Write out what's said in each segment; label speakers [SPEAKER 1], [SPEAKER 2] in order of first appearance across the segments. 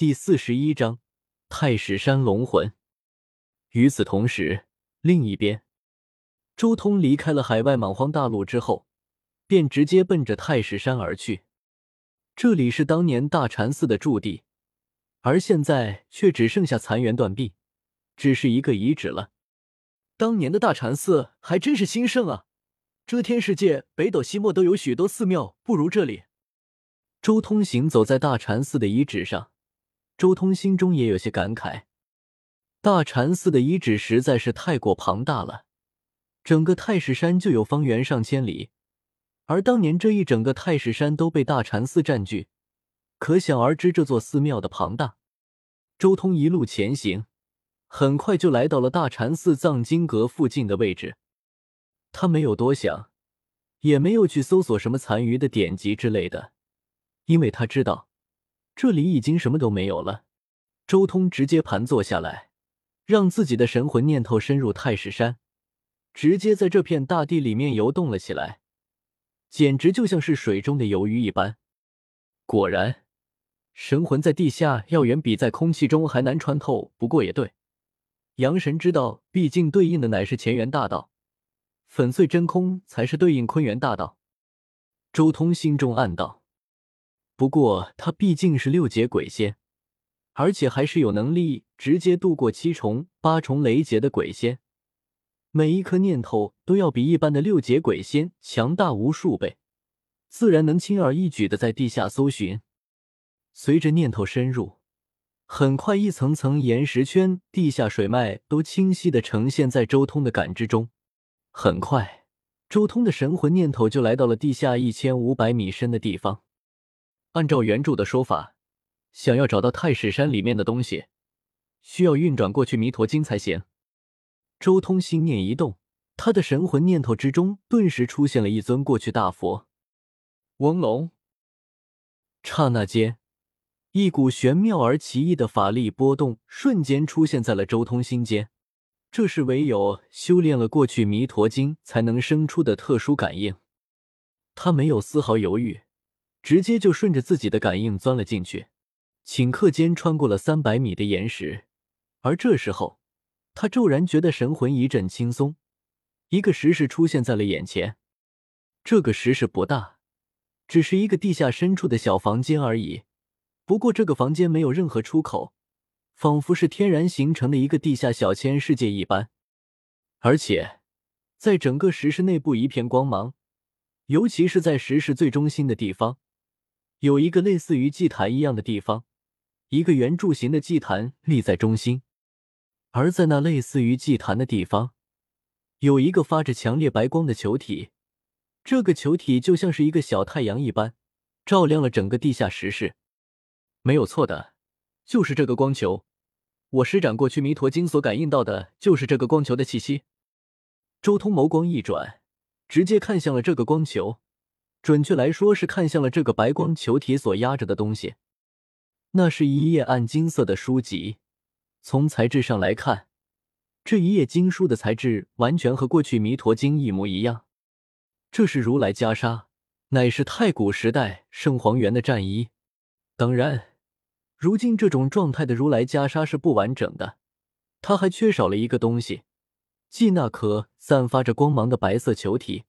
[SPEAKER 1] 第四十一章太史山龙魂。与此同时，另一边，周通离开了海外莽荒大陆之后，便直接奔着太史山而去。这里是当年大禅寺的驻地，而现在却只剩下残垣断壁，只是一个遗址了。当年的大禅寺还真是兴盛啊！遮天世界、北斗西漠都有许多寺庙不如这里。周通行走在大禅寺的遗址上，周通心中也有些感慨。大禅寺的遗址实在是太过庞大了，整个太史山就有方圆上千里，而当年这一整个太史山都被大禅寺占据，可想而知这座寺庙的庞大。周通一路前行，很快就来到了大禅寺藏经阁附近的位置。他没有多想，也没有去搜索什么残余的典籍之类的，因为他知道这里已经什么都没有了。周通直接盘坐下来。让自己的神魂念头深入太史山，直接在这片大地里面游动了起来，简直就像是水中的游鱼一般。果然，神魂在地下要远比在空气中还难穿透。不过也对，阳神知道，毕竟对应的乃是乾元大道，粉碎真空才是对应坤元大道。周通心中暗道。不过他毕竟是六阶鬼仙。而且还是有能力直接度过七重、八重雷劫的鬼仙，每一颗念头都要比一般的六阶鬼仙强大无数倍，自然能轻而易举的在地下搜寻。随着念头深入，很快一层层岩石圈、地下水脉都清晰的呈现在周通的感知中。很快，周通的神魂念头就来到了地下一千五百米深的地方。按照原著的说法。想要找到太史山里面的东西，需要运转过去弥陀经才行。周通心念一动，他的神魂念头之中顿时出现了一尊过去大佛。翁龙。刹那间，一股玄妙而奇异的法力波动瞬间出现在了周通心间。这是唯有修炼了过去弥陀经才能生出的特殊感应。他没有丝毫犹豫，直接就顺着自己的感应钻了进去。顷刻间穿过了三百米的岩石，而这时候，他骤然觉得神魂一阵轻松，一个石室出现在了眼前。这个石室不大，只是一个地下深处的小房间而已。不过这个房间没有任何出口，仿佛是天然形成的一个地下小千世界一般。而且，在整个石室内部一片光芒，尤其是在石室最中心的地方，有一个类似于祭坛一样的地方。一个圆柱形的祭坛立在中心，而在那类似于祭坛的地方，有一个发着强烈白光的球体。这个球体就像是一个小太阳一般，照亮了整个地下石室。没有错的，就是这个光球。我施展过去弥陀经所感应到的，就是这个光球的气息。周通眸光一转，直接看向了这个光球，准确来说是看向了这个白光球体所压着的东西。那是一页暗金色的书籍，从材质上来看，这一页经书的材质完全和过去《弥陀经》一模一样。这是如来袈裟，乃是太古时代圣皇元的战衣。当然，如今这种状态的如来袈裟是不完整的，它还缺少了一个东西，即那颗散发着光芒的白色球体。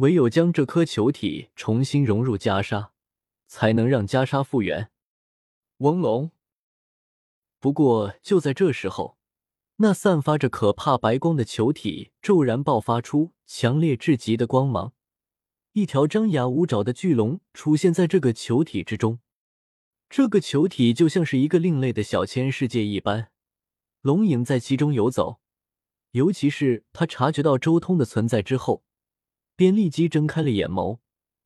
[SPEAKER 1] 唯有将这颗球体重新融入袈裟，才能让袈裟复原。翁龙。不过就在这时候，那散发着可怕白光的球体骤然爆发出强烈至极的光芒，一条张牙舞爪的巨龙出现在这个球体之中。这个球体就像是一个另类的小千世界一般，龙影在其中游走。尤其是他察觉到周通的存在之后，便立即睁开了眼眸，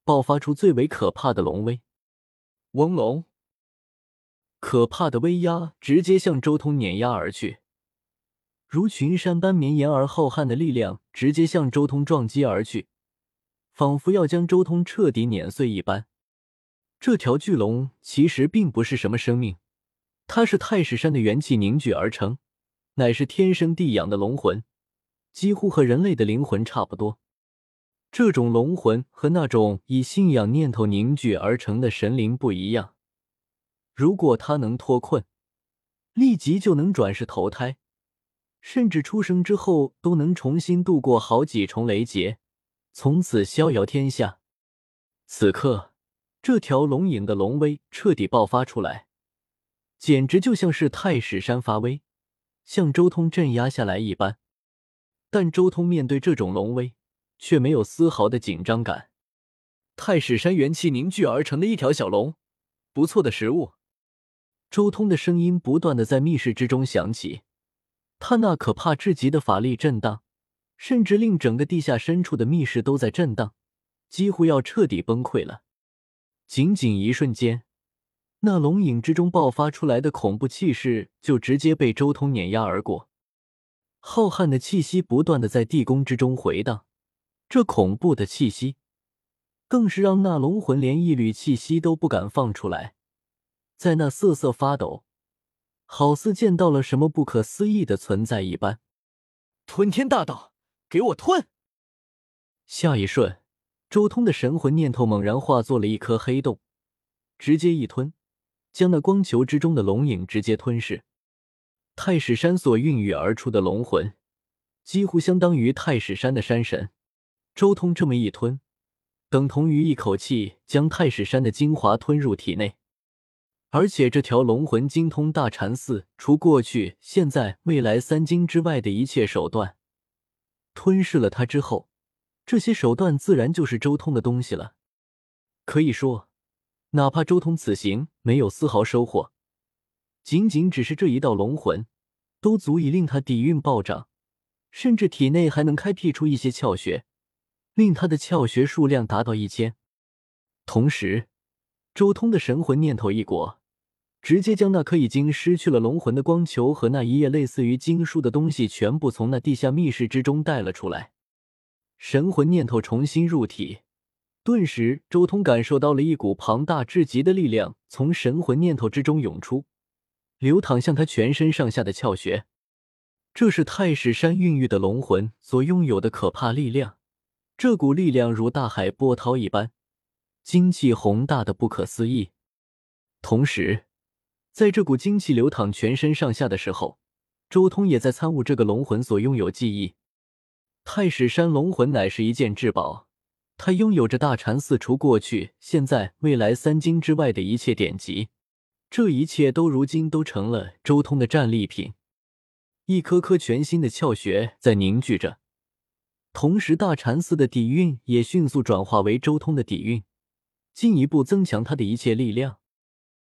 [SPEAKER 1] 爆发出最为可怕的龙威。翁龙。可怕的威压直接向周通碾压而去，如群山般绵延而浩瀚的力量直接向周通撞击而去，仿佛要将周通彻底碾碎一般。这条巨龙其实并不是什么生命，它是太史山的元气凝聚而成，乃是天生地养的龙魂，几乎和人类的灵魂差不多。这种龙魂和那种以信仰念头凝聚而成的神灵不一样。如果他能脱困，立即就能转世投胎，甚至出生之后都能重新度过好几重雷劫，从此逍遥天下。此刻，这条龙影的龙威彻底爆发出来，简直就像是太史山发威，向周通镇压下来一般。但周通面对这种龙威，却没有丝毫的紧张感。太史山元气凝聚而成的一条小龙，不错的食物。周通的声音不断的在密室之中响起，他那可怕至极的法力震荡，甚至令整个地下深处的密室都在震荡，几乎要彻底崩溃了。仅仅一瞬间，那龙影之中爆发出来的恐怖气势就直接被周通碾压而过。浩瀚的气息不断的在地宫之中回荡，这恐怖的气息，更是让那龙魂连一缕气息都不敢放出来，在那瑟瑟发抖，好似见到了什么不可思议的存在一般。
[SPEAKER 2] 吞天大道，给我吞！
[SPEAKER 1] 下一瞬，周通的神魂念头猛然化作了一颗黑洞，直接一吞，将那光球之中的龙影直接吞噬。太史山所孕育而出的龙魂，几乎相当于太史山的山神。周通这么一吞，等同于一口气将太史山的精华吞入体内。而且这条龙魂精通大禅寺，除过去、现在、未来三经之外的一切手段。吞噬了它之后，这些手段自然就是周通的东西了。可以说，哪怕周通此行没有丝毫收获。仅仅只是这一道龙魂，都足以令他底蕴暴涨，甚至体内还能开辟出一些窍穴，令他的窍穴数量达到一千。同时，周通的神魂念头一裹，直接将那颗已经失去了龙魂的光球和那一页类似于经书的东西全部从那地下密室之中带了出来。神魂念头重新入体，顿时，周通感受到了一股庞大至极的力量从神魂念头之中涌出。流淌向他全身上下的窍穴，这是太史山孕育的龙魂所拥有的可怕力量。这股力量如大海波涛一般，精气宏大的不可思议。同时，在这股精气流淌全身上下的时候，周通也在参悟这个龙魂所拥有记忆。太史山龙魂乃是一件至宝，它拥有着大禅寺除过去、现在、未来三经之外的一切典籍。这一切都如今都成了周通的战利品，一颗颗全新的窍穴在凝聚着，同时大禅寺的底蕴也迅速转化为周通的底蕴，进一步增强他的一切力量。